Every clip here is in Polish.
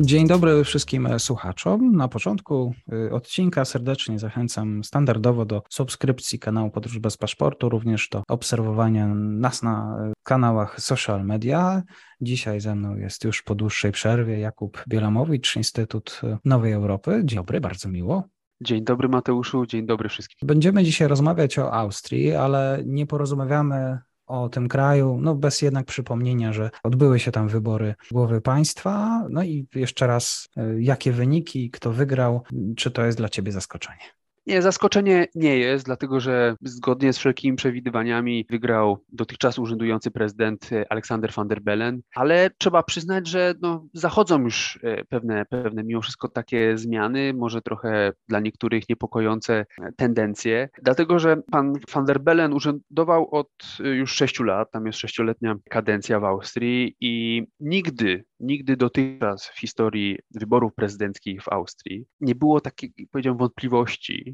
Dzień dobry wszystkim słuchaczom. Na początku y, odcinka serdecznie zachęcam standardowo do subskrypcji kanału Podróż bez paszportu, również do obserwowania nas na kanałach social media. Dzisiaj ze mną jest już po dłuższej przerwie Jakub Bielamowicz, Instytut Nowej Europy. Dzień dobry, bardzo miło. Dzień dobry Mateuszu, dzień dobry wszystkim. Będziemy dzisiaj rozmawiać o Austrii, ale nie porozmawiamy o tym kraju, no bez jednak przypomnienia, że odbyły się tam wybory głowy państwa. No i jeszcze raz, y, jakie wyniki, kto wygrał, czy to jest dla Ciebie zaskoczenie? Nie, zaskoczenie nie jest, dlatego że zgodnie z wszelkimi przewidywaniami wygrał dotychczas urzędujący prezydent e, Aleksander van der Bellen, ale trzeba przyznać, że no, zachodzą już e, pewne, pewne mimo wszystko takie zmiany, może trochę dla niektórych niepokojące e, tendencje, dlatego że pan van der Bellen urzędował od już sześciu lat, tam jest sześcioletnia kadencja w Austrii i nigdy, nigdy dotychczas w historii wyborów prezydenckich w Austrii nie było takiej, powiedziałem, wątpliwości,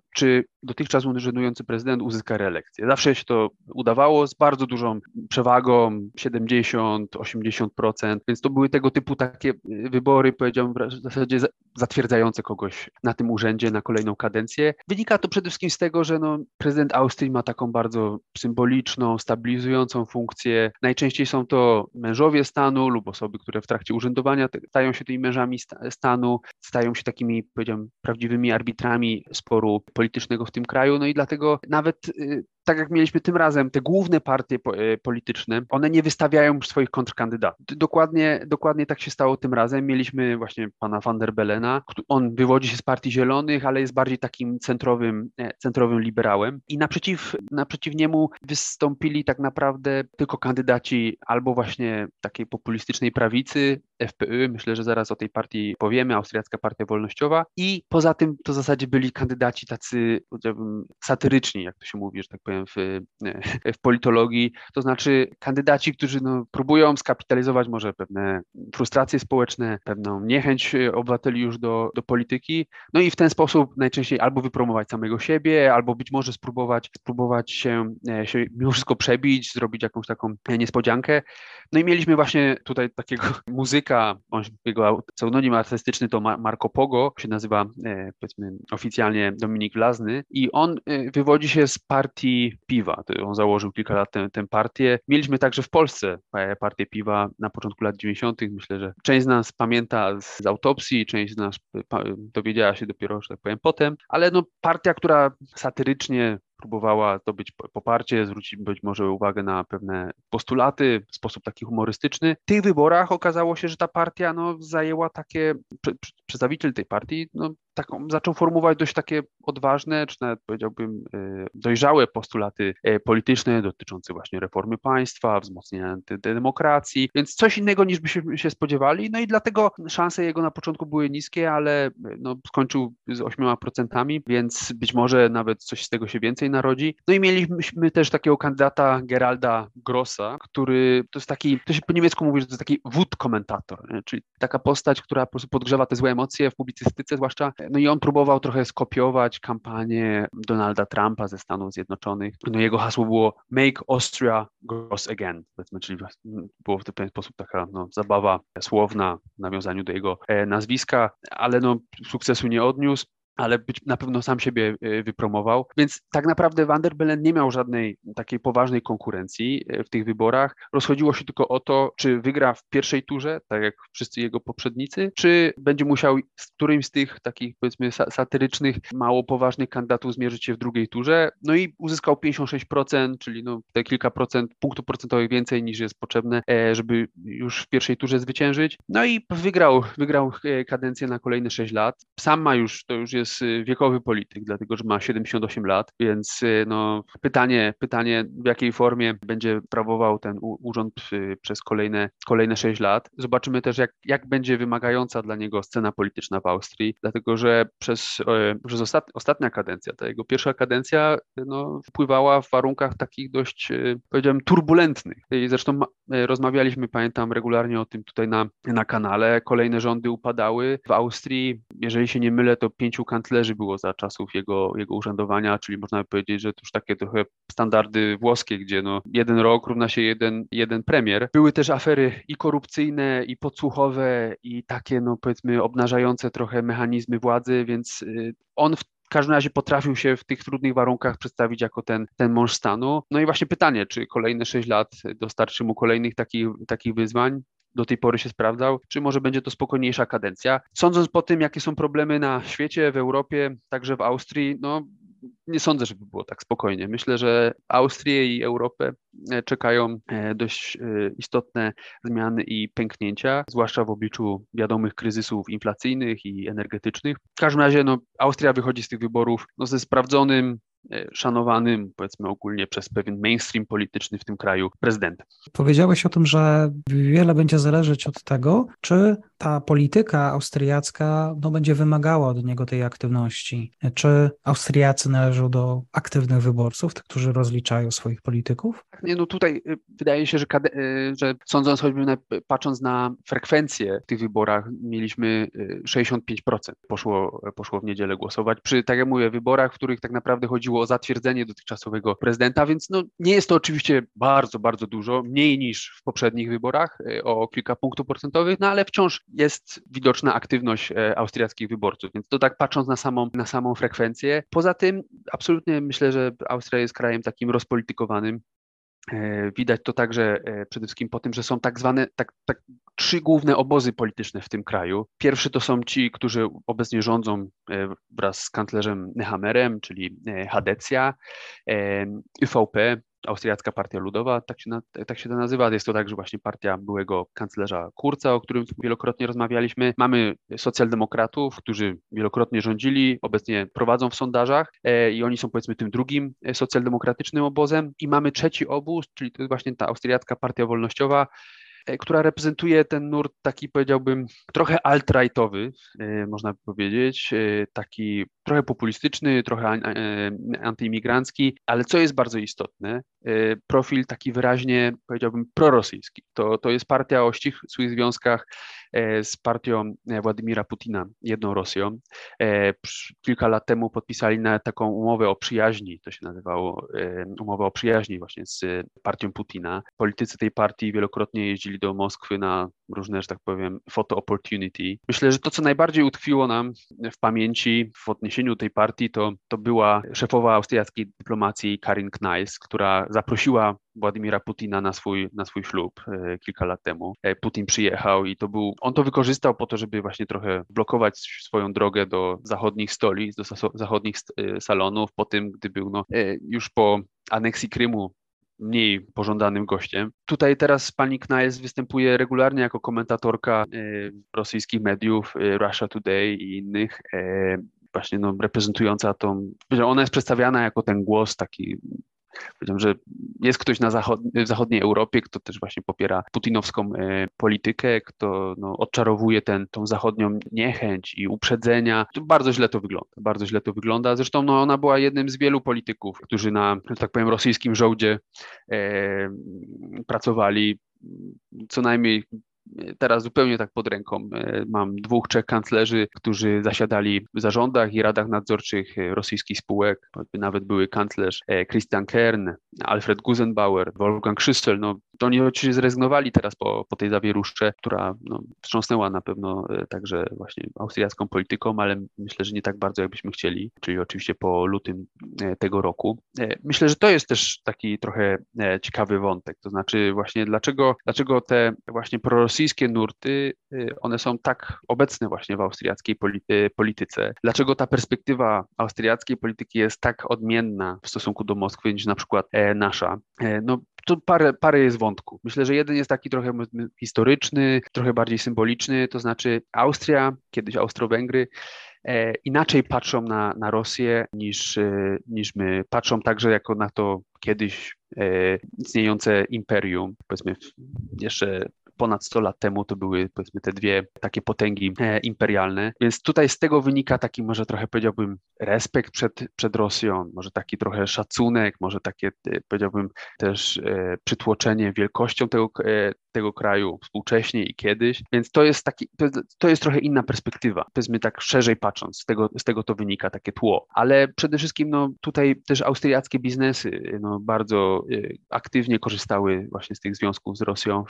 czy dotychczas urzędujący prezydent uzyska reelekcję. Zawsze się to udawało z bardzo dużą przewagą 70-80%, więc to były tego typu takie wybory, powiedziałbym w zasadzie zatwierdzające kogoś na tym urzędzie na kolejną kadencję. Wynika to przede wszystkim z tego, że no, prezydent Austrii ma taką bardzo symboliczną, stabilizującą funkcję. Najczęściej są to mężowie stanu lub osoby, które w trakcie urzędowania stają się tymi mężami stanu, stają się takimi, powiedziałbym, prawdziwymi arbitrami sporu politycznego w tym kraju. No i dlatego nawet y, tak jak mieliśmy tym razem, te główne partie e, polityczne, one nie wystawiają swoich kontrkandydatów. Dokładnie, dokładnie tak się stało tym razem. Mieliśmy właśnie pana van der Bellena, on wywodzi się z Partii Zielonych, ale jest bardziej takim centrowym, e, centrowym liberałem i naprzeciw, naprzeciw niemu wystąpili tak naprawdę tylko kandydaci albo właśnie takiej populistycznej prawicy, FPÖ, myślę, że zaraz o tej partii powiemy, Austriacka Partia Wolnościowa i poza tym to w zasadzie byli kandydaci tacy, powiedziałbym, satyryczni, jak to się mówi, że tak powiem, w, w politologii, to znaczy kandydaci, którzy no, próbują skapitalizować może pewne frustracje społeczne, pewną niechęć obywateli już do, do polityki, no i w ten sposób najczęściej albo wypromować samego siebie, albo być może spróbować, spróbować się, e, się mimo wszystko przebić, zrobić jakąś taką niespodziankę. No i mieliśmy właśnie tutaj takiego muzyka, jego pseudonim artystyczny to Marco Pogo, się nazywa e, powiedzmy oficjalnie Dominik Wlazny i on e, wywodzi się z partii piwa. On założył kilka lat tę, tę partię. Mieliśmy także w Polsce e, partię piwa na początku lat 90. Myślę, że część z nas pamięta z autopsji, część z nas dowiedziała się dopiero, że tak powiem, potem, ale no partia, która satyrycznie próbowała zdobyć poparcie, zwrócić być może uwagę na pewne postulaty w sposób taki humorystyczny. W tych wyborach okazało się, że ta partia no, zajęła takie, przedstawiciel tej partii no, taką, zaczął formułować dość takie odważne, czy nawet powiedziałbym e, dojrzałe postulaty e, polityczne dotyczące właśnie reformy państwa, wzmocnienia demokracji, więc coś innego niż byśmy się spodziewali, no i dlatego szanse jego na początku były niskie, ale no, skończył z 8%, więc być może nawet coś z tego się więcej narodzi. No i mieliśmy też takiego kandydata Geralda Grossa, który to jest taki, to się po niemiecku mówi, że to jest taki wód komentator, czyli taka postać, która po prostu podgrzewa te złe emocje w publicystyce zwłaszcza, no i on próbował trochę skopiować kampanię Donalda Trumpa ze Stanów Zjednoczonych. No jego hasło było Make Austria Gross Again, powiedzmy, czyli było w ten sposób taka no, zabawa słowna w nawiązaniu do jego e, nazwiska, ale no, sukcesu nie odniósł ale być na pewno sam siebie e, wypromował. Więc tak naprawdę Van der Bellen nie miał żadnej takiej poważnej konkurencji e, w tych wyborach. Rozchodziło się tylko o to, czy wygra w pierwszej turze, tak jak wszyscy jego poprzednicy, czy będzie musiał z którymś z tych takich powiedzmy satyrycznych, mało poważnych kandydatów zmierzyć się w drugiej turze. No i uzyskał 56%, czyli no te kilka procent, punktów procentowych więcej niż jest potrzebne, e, żeby już w pierwszej turze zwyciężyć. No i wygrał, wygrał kadencję na kolejne 6 lat. Sam ma już, to już jest jest wiekowy polityk, dlatego że ma 78 lat, więc no, pytanie, pytanie w jakiej formie będzie prawował ten urząd przez kolejne, kolejne 6 lat. Zobaczymy też, jak, jak będzie wymagająca dla niego scena polityczna w Austrii, dlatego że przez, przez ostat, ostatnia kadencja, ta jego pierwsza kadencja no, wpływała w warunkach takich dość, powiedziałem, turbulentnych. I zresztą rozmawialiśmy, pamiętam, regularnie o tym tutaj na, na kanale. Kolejne rządy upadały. W Austrii, jeżeli się nie mylę, to pięciu kanclerzy było za czasów jego, jego urzędowania, czyli można powiedzieć, że to już takie trochę standardy włoskie, gdzie no, jeden rok równa się jeden, jeden premier. Były też afery i korupcyjne, i podsłuchowe, i takie, no powiedzmy, obnażające trochę mechanizmy władzy, więc y, on w w każdym razie potrafił się w tych trudnych warunkach przedstawić jako ten, ten mąż stanu. No i właśnie pytanie, czy kolejne 6 lat dostarczy mu kolejnych takich, takich wyzwań? Do tej pory się sprawdzał, czy może będzie to spokojniejsza kadencja. Sądząc po tym, jakie są problemy na świecie, w Europie, także w Austrii, no nie sądzę, żeby było tak spokojnie. Myślę, że Austrię i Europę e, czekają e, dość e, istotne zmiany i pęknięcia, zwłaszcza w obliczu wiadomych kryzysów inflacyjnych i energetycznych. W każdym razie no, Austria wychodzi z tych wyborów no, ze sprawdzonym szanowanym, powiedzmy ogólnie przez pewien mainstream polityczny w tym kraju prezydentem. Powiedziałeś o tym, że wiele będzie zależeć od tego, czy ta polityka austriacka no, będzie wymagała od niego tej aktywności. Czy Austriacy należą do aktywnych wyborców, tych, którzy rozliczają swoich polityków? Nie, no tutaj y, wydaje się, że, y, że sądząc choćby na, patrząc na frekwencję w tych wyborach, mieliśmy 65% y, poszło, poszło w niedzielę głosować. Przy, tak jak mówię, wyborach, w których tak naprawdę chodziło o zatwierdzenie dotychczasowego prezydenta, więc no, nie jest to oczywiście bardzo, bardzo dużo, mniej niż w poprzednich wyborach, o kilka punktów procentowych, no ale wciąż jest widoczna aktywność e, austriackich wyborców, więc to tak patrząc na samą, na samą frekwencję. Poza tym absolutnie myślę, że Austria jest krajem takim rozpolitykowanym, e, Widać to także e, przede wszystkim po tym, że są tak zwane tak, tak, trzy główne obozy polityczne w tym kraju. Pierwszy to są ci, którzy obecnie rządzą wraz z kanclerzem Nehammerem, czyli Hadecja, UVP, Austriacka Partia Ludowa, tak się, na, tak się to nazywa. Jest to także właśnie partia byłego kanclerza Kurca, o którym wielokrotnie rozmawialiśmy. Mamy socjaldemokratów, którzy wielokrotnie rządzili, obecnie prowadzą w sondażach e, i oni są powiedzmy tym drugim e, socjaldemokratycznym obozem. I mamy trzeci obóz, czyli to jest właśnie ta Austriacka Partia Wolnościowa, która reprezentuje ten nurt taki powiedziałbym trochę alt-rightowy, e, można by powiedzieć, e, taki trochę populistyczny, trochę antyimigrancki, ale co jest bardzo istotne, profil taki wyraźnie powiedziałbym prorosyjski. To, to jest partia o ścisłych związkach z partią Władimira Putina, jedną Rosją. Kilka lat temu podpisali na taką umowę o przyjaźni, to się nazywało umowę o przyjaźni właśnie z partią Putina. Politycy tej partii wielokrotnie jeździli do Moskwy na różne, że tak powiem, photo opportunity. Myślę, że to, co najbardziej utkwiło nam w pamięci w odniesieniu do tej partii, to, to była szefowa austriackiej dyplomacji Karin Kneis, która zaprosiła Władimira Putina na swój, na swój ślub e, kilka lat temu. E, Putin przyjechał i to był, on to wykorzystał po to, żeby właśnie trochę blokować swoją drogę do zachodnich stolic, do zachodnich e, salonów, po tym, gdy był no, już po aneksji Krymu mniej pożądanym gościem. Tutaj teraz pani Knajs występuje regularnie jako komentatorka rosyjskich mediów, Russia Today i innych, właśnie no, reprezentująca tą, ona jest przedstawiana jako ten głos taki Powiedziałem, że jest ktoś na zachod w zachodniej Europie, kto też właśnie popiera putinowską e, politykę, kto no, odczarowuje ten, tą zachodnią niechęć i uprzedzenia. To bardzo źle to wygląda. Bardzo źle to wygląda. Zresztą no, ona była jednym z wielu polityków, którzy na, że tak powiem, rosyjskim żołdzie e, pracowali co najmniej teraz zupełnie tak pod ręką. E, mam dwóch, trzech kanclerzy, którzy zasiadali w zarządach i radach nadzorczych e, rosyjskich spółek. Nawet były kanclerz e, Christian Kern, Alfred Gusenbauer, Wolfgang Schüssel. No, oni oczywiście zrezygnowali teraz po, po tej zawieruszce, która no, wstrząsnęła na pewno także właśnie austriacką polityką, ale myślę, że nie tak bardzo, jakbyśmy chcieli, czyli oczywiście po lutym tego roku. Myślę, że to jest też taki trochę ciekawy wątek, to znaczy właśnie dlaczego, dlaczego te właśnie prorosyjskie rosyjskie nurty, one są tak obecne właśnie w austriackiej polityce. Dlaczego ta perspektywa austriackiej polityki jest tak odmienna w stosunku do Moskwy niż na przykład e, nasza? E, no, tu parę, parę jest wątków. Myślę, że jeden jest taki trochę historyczny, trochę bardziej symboliczny, to znaczy Austria, kiedyś Austro-Węgry, inaczej patrzą na, na Rosję niż, niż my. Patrzą także jako na to kiedyś istniejące imperium, powiedzmy jeszcze ponad 100 lat temu to były powiedzmy te dwie takie potęgi e, imperialne. Więc tutaj z tego wynika taki może trochę powiedziałbym respekt przed, przed Rosją, może taki trochę szacunek, może takie e, powiedziałbym też e, przytłoczenie wielkością tego, tego kraju współcześnie i kiedyś. Więc to jest taki, to to jest trochę inna perspektywa, powiedzmy tak szerzej patrząc, z tego, z tego to wynika takie tło. Ale przede wszystkim no, tutaj też austriackie biznesy no, bardzo aktywnie korzystały właśnie z tych związków z Rosją,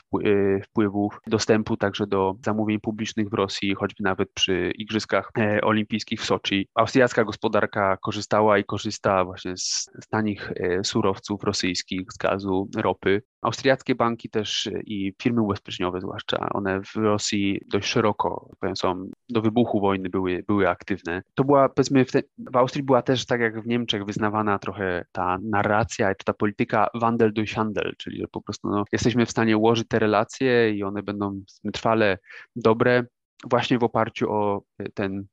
wpływ wpływów, dostępu także do zamówień publicznych w Rosji, choćby nawet przy Igrzyskach e, Olimpijskich w Soczi. Austriacka gospodarka korzystała i korzysta właśnie z tanich e, surowców rosyjskich, z gazu, ropy. Austriackie banki też e, i firmy ubezpieczeniowe zwłaszcza, one w Rosji dość szeroko, powiem, są, do wybuchu wojny były, były aktywne. To była, powiedzmy, w, te, w Austrii była też, tak jak w Niemczech, wyznawana trochę ta narracja, czy ta polityka Wandel durch Handel, czyli po prostu no, jesteśmy w stanie ułożyć te relacje i one będą trwale dobre, właśnie w oparciu o ten e,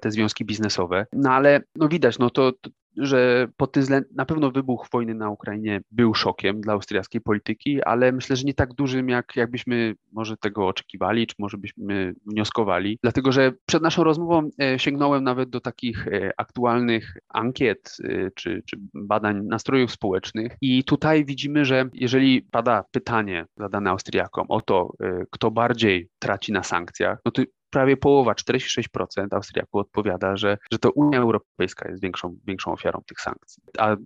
te związki biznesowe. No ale no widać, no to, że pod tym względem na pewno wybuch wojny na Ukrainie był szokiem dla austriackiej polityki, ale myślę, że nie tak dużym, jak jakbyśmy może tego oczekiwali, czy może byśmy wnioskowali, dlatego że przed naszą rozmową e, sięgnąłem nawet do takich e, aktualnych ankiet e, czy, czy badań nastrojów społecznych i tutaj widzimy, że jeżeli pada pytanie zadane Austriakom o to, kto bardziej traci na sankcjach, no to prawie połowa, 46% Austriaków odpowiada, że, że to Unia Europejska jest większą, większą ofiarą tych sankcji, a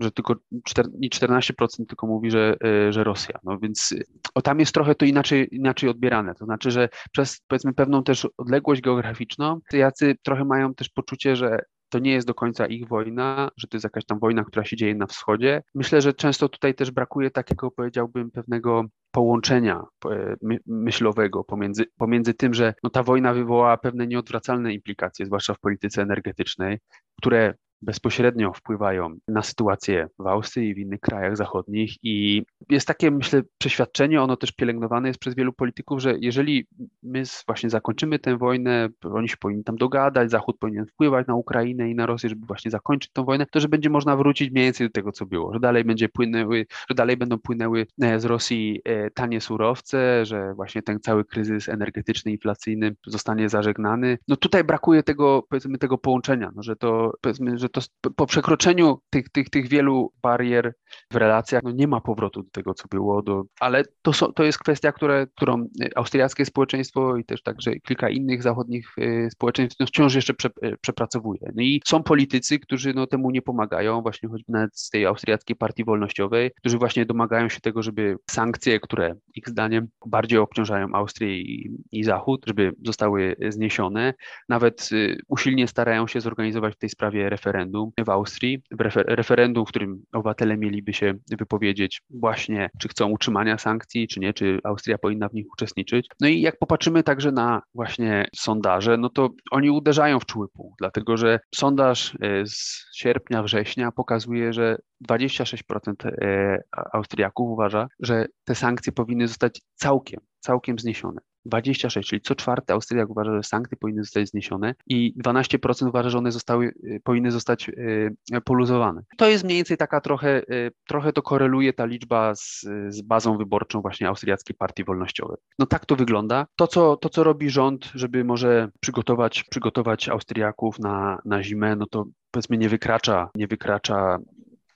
że tylko 14% tylko mówi, że, e, że Rosja. No więc o, tam jest trochę to inaczej, inaczej odbierane. To znaczy, że przez powiedzmy pewną też odległość geograficzną, jacy trochę mają też poczucie, że to nie jest do końca ich wojna, że to jest jakaś tam wojna, która się dzieje na wschodzie. Myślę, że często tutaj też brakuje takiego, powiedziałbym, pewnego połączenia e, myślowego pomiędzy, pomiędzy tym, że no ta wojna wywołała pewne nieodwracalne implikacje, zwłaszcza w polityce energetycznej, które bezpośrednio wpływają na sytuację w Austrii i w innych krajach zachodnich. I jest takie, myślę, przeświadczenie, ono też pielęgnowane jest przez wielu polityków, że jeżeli my właśnie zakończymy tę wojnę, oni się powinni tam dogadać, Zachód powinien wpływać na Ukrainę i na Rosję, żeby właśnie zakończyć tę wojnę, to że będzie można wrócić mniej więcej do tego, co było, że dalej będzie płynęły, że dalej będą płynęły e, z Rosji e, tanie surowce, że właśnie ten cały kryzys energetyczny, inflacyjny zostanie zażegnany. No tutaj brakuje tego, powiedzmy, tego połączenia, no, że to, powiedzmy, że to po przekroczeniu tych, tych, tych wielu barier w relacjach no nie ma powrotu do tego, co było, do, ale to, są, to jest kwestia, które, którą austriackie społeczeństwo i też także kilka innych zachodnich y, społeczeństw no wciąż jeszcze prze, y, przepracowuje. No i są politycy, którzy no, temu nie pomagają, właśnie choćby nawet z tej austriackiej partii wolnościowej, którzy właśnie domagają się tego, żeby sankcje, które ich zdaniem bardziej obciążają Austrię i, i Zachód, żeby zostały zniesione. Nawet y, usilnie starają się zorganizować w tej sprawie referendum w Austrii, refer referendum, w którym obywatele mieliby się wypowiedzieć właśnie, czy chcą utrzymania sankcji, czy nie, czy Austria powinna w nich uczestniczyć. No i jak popatrzymy także na właśnie sondaże, no to oni uderzają w czuły punkt, dlatego że sondaż e, z sierpnia, września pokazuje, że 26% e, Austriaków uważa, że te sankcje powinny zostać całkiem, całkiem zniesione. 26, czyli co czwarte Austriak uważa, że sankcje powinny zostać zniesione i 12% uważa, że one zostały, y, powinny zostać y, poluzowane. To jest mniej więcej taka trochę, y, trochę to koreluje ta liczba z, z bazą wyborczą właśnie Austriackiej Partii Wolnościowej. No tak to wygląda. To co, to, co robi rząd, żeby może przygotować, przygotować Austriaków na, na zimę, no to powiedzmy nie wykracza, nie wykracza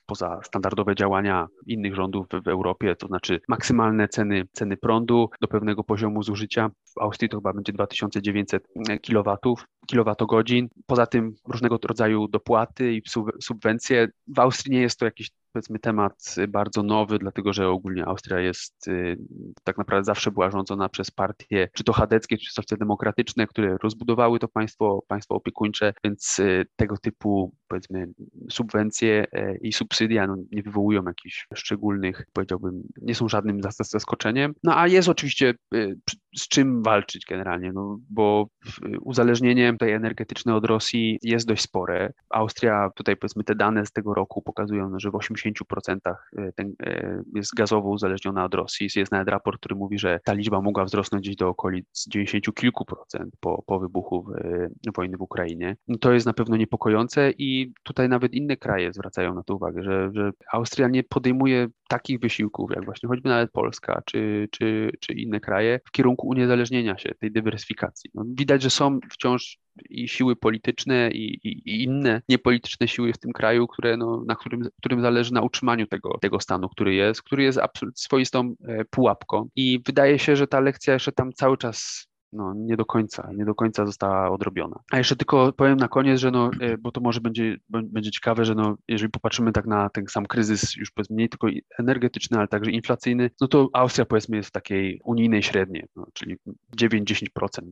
poza standardowe działania innych rządów w, Europie, to znaczy maksymalne ceny, ceny prądu do pewnego poziomu zużycia. Austrii to chyba będzie 2900 kW, kilowatogodzin. Poza tym różnego rodzaju dopłaty i subwencje. W Austrii nie jest to jakiś powiedzmy temat bardzo nowy, dlatego że ogólnie Austria jest y, tak naprawdę zawsze była rządzona przez partie, czy to chadeckie, czy socjaldemokratyczne, które rozbudowały to państwo, państwo opiekuńcze, więc y, tego typu powiedzmy subwencje e, i subsydia no, nie wywołują jakichś szczególnych, powiedziałbym, nie są żadnym zaskoczeniem. No a jest oczywiście y, z czym walczyć generalnie, no, bo uzależnienie tutaj energetyczne od Rosji jest dość spore. Austria, tutaj powiedzmy te dane z tego roku pokazują, że w 80% e, ten, e, jest gazowo uzależniona od Rosji. Jest nawet raport, który mówi, że ta liczba mogła wzrosnąć gdzieś do okolic 90 kilku procent po, po wybuchu wojny w Ukrainie. No, to jest na pewno niepokojące i tutaj nawet inne kraje zwracają na to uwagę, że, że Austria nie podejmuje takich wysiłków, jak właśnie choćby nawet Polska czy, czy, czy inne kraje, w kierunku uniezależnienia się, tej dywersyfikacji. No, widać, że są wciąż i siły polityczne i, i, i, inne niepolityczne siły w tym kraju, które, no, na którym, którym zależy na utrzymaniu tego, tego stanu, który jest, który jest absolutnie swoistą e, pułapką. I wydaje się, że ta lekcja jeszcze tam cały czas no, nie do końca, nie do końca została odrobiona. A jeszcze tylko powiem na koniec, że no, e, bo to może będzie, będzie ciekawe, że no, jeżeli popatrzymy tak na ten sam kryzys, już powiedzmy nie tylko energetyczny, ale także inflacyjny, no to Austria powiedzmy jest w takiej unijnej średniej, no, czyli 9-10%.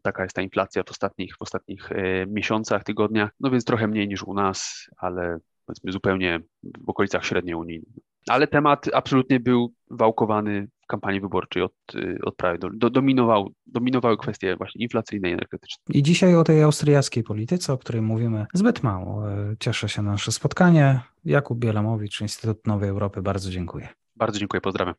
Taka jest ta inflacja w ostatnich, w ostatnich e, miesiącach, tygodniach, no więc trochę mniej niż u nas, ale powiedzmy zupełnie w okolicach średniej unijnej. Ale temat absolutnie był wałkowany w kampanii wyborczej od, y, od prawie do, do, dominował, dominowały kwestie właśnie inflacyjne i energetyczne. I dzisiaj o tej austriackiej polityce, o której mówimy zbyt mało. E, cieszę się na nasze spotkanie. Jakub Bielamowicz, Instytut Nowej Europy, bardzo dziękuję. Bardzo dziękuję, pozdrawiam.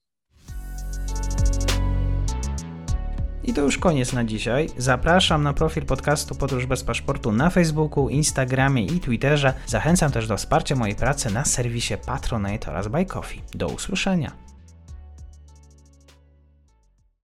I to już koniec na dzisiaj. Zapraszam na profil podcastu Podróż bez paszportu na Facebooku, Instagramie i Twitterze. Zachęcam też do wsparcia mojej pracy na serwisie Patronite oraz Buy Coffee. Do usłyszenia.